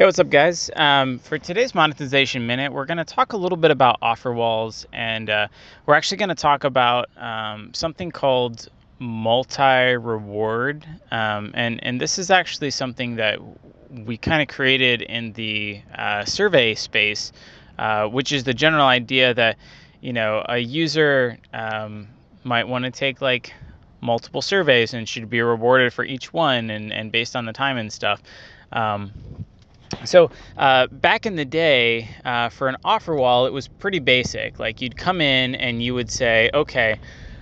Hey, what's up, guys? Um, for today's monetization minute, we're going to talk a little bit about offer walls, and uh, we're actually going to talk about um, something called multi-reward, um, and and this is actually something that we kind of created in the uh, survey space, uh, which is the general idea that you know a user um, might want to take like multiple surveys and should be rewarded for each one, and and based on the time and stuff. Um, so uh, back in the day, uh, for an offer wall, it was pretty basic. Like you'd come in and you would say, okay,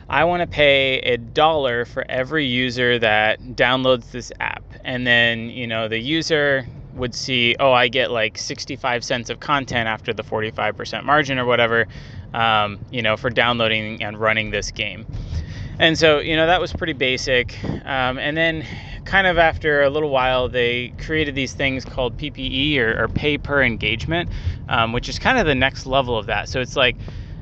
I want to pay a dollar for every user that downloads this app. And then, you know, the user would see, oh, I get like 65 cents of content after the 45% margin or whatever, um, you know, for downloading and running this game. And so, you know, that was pretty basic. Um, and then kind of after a little while, they created these things called PPE or, or pay per engagement, um, which is kind of the next level of that. So it's like,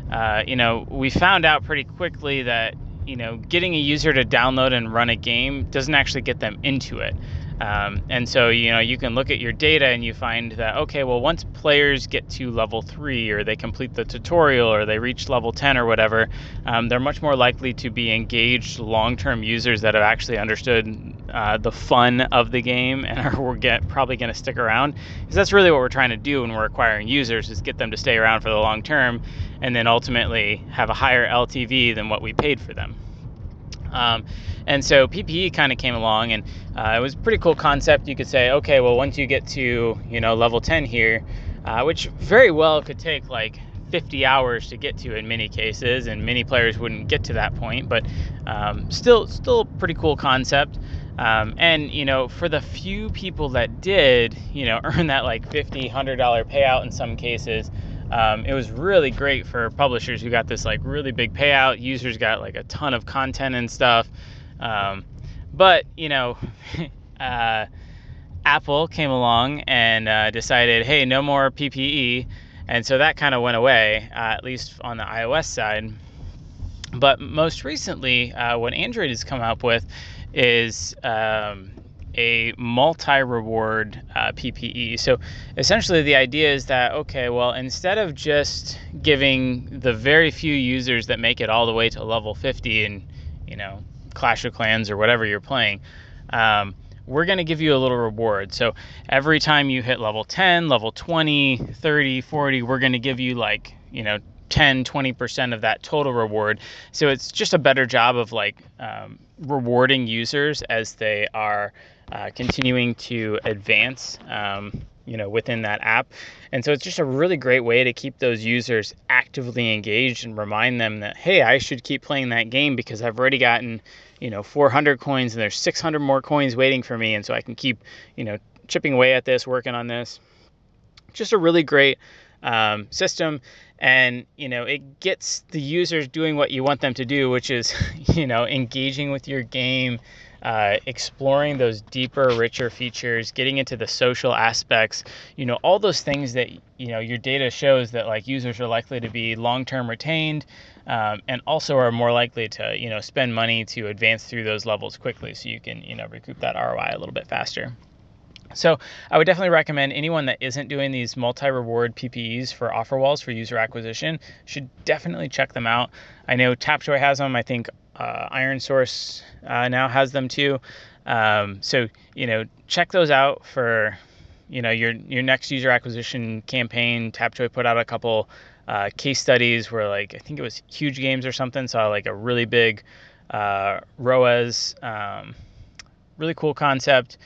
uh, you know, we found out pretty quickly that, you know, getting a user to download and run a game doesn't actually get them into it. Um, and so, you know, you can look at your data and you find that, okay, well, once players get to level three or they complete the tutorial or they reach level 10 or whatever, um, they're much more likely to be engaged long term users that have actually understood uh, the fun of the game and are get, probably going to stick around. Because that's really what we're trying to do when we're acquiring users is get them to stay around for the long term and then ultimately have a higher LTV than what we paid for them. Um, and so PPE kind of came along, and uh, it was a pretty cool concept. You could say, okay, well, once you get to you know level 10 here, uh, which very well could take like 50 hours to get to in many cases, and many players wouldn't get to that point, but um, still, still a pretty cool concept. Um, and you know, for the few people that did, you know, earn that like 50, 100 dollar payout in some cases, um, it was really great for publishers who got this like really big payout. Users got like a ton of content and stuff. Um, but you know, uh, Apple came along and uh, decided, hey, no more PPE, and so that kind of went away, uh, at least on the iOS side. But most recently, uh, what Android has come up with is um, a multi reward uh, PPE. So essentially, the idea is that, okay, well, instead of just giving the very few users that make it all the way to level 50 in, you know, Clash of Clans or whatever you're playing, um, we're going to give you a little reward. So every time you hit level 10, level 20, 30, 40, we're going to give you like, you know, 10 20% of that total reward. So it's just a better job of like um, rewarding users as they are uh, continuing to advance um, you know within that app. And so it's just a really great way to keep those users actively engaged and remind them that hey i should keep playing that game because i've already gotten you know 400 coins and there's 600 more coins waiting for me and so i can keep you know chipping away at this working on this. Just a really great um, system and you know it gets the users doing what you want them to do which is you know engaging with your game uh, exploring those deeper, richer features, getting into the social aspects, you know, all those things that, you know, your data shows that like users are likely to be long-term retained um, and also are more likely to, you know, spend money to advance through those levels quickly so you can, you know, recoup that ROI a little bit faster. So I would definitely recommend anyone that isn't doing these multi-reward PPEs for offer walls for user acquisition should definitely check them out. I know Tapjoy has them. I think uh, ironSource uh, now has them too. Um, so you know, check those out for you know your your next user acquisition campaign. Tapjoy put out a couple uh, case studies where like I think it was Huuuge Games or something saw like a really big uh, ROAS, um, really cool concept.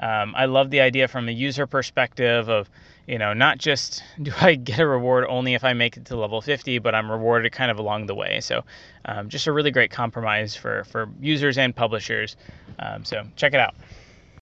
Um, I love the idea from a user perspective of you know, not just do I get a reward only if I make it to level 50, but I'm rewarded kind of along the way. So, um, just a really great compromise for for users and publishers. Um, so check it out.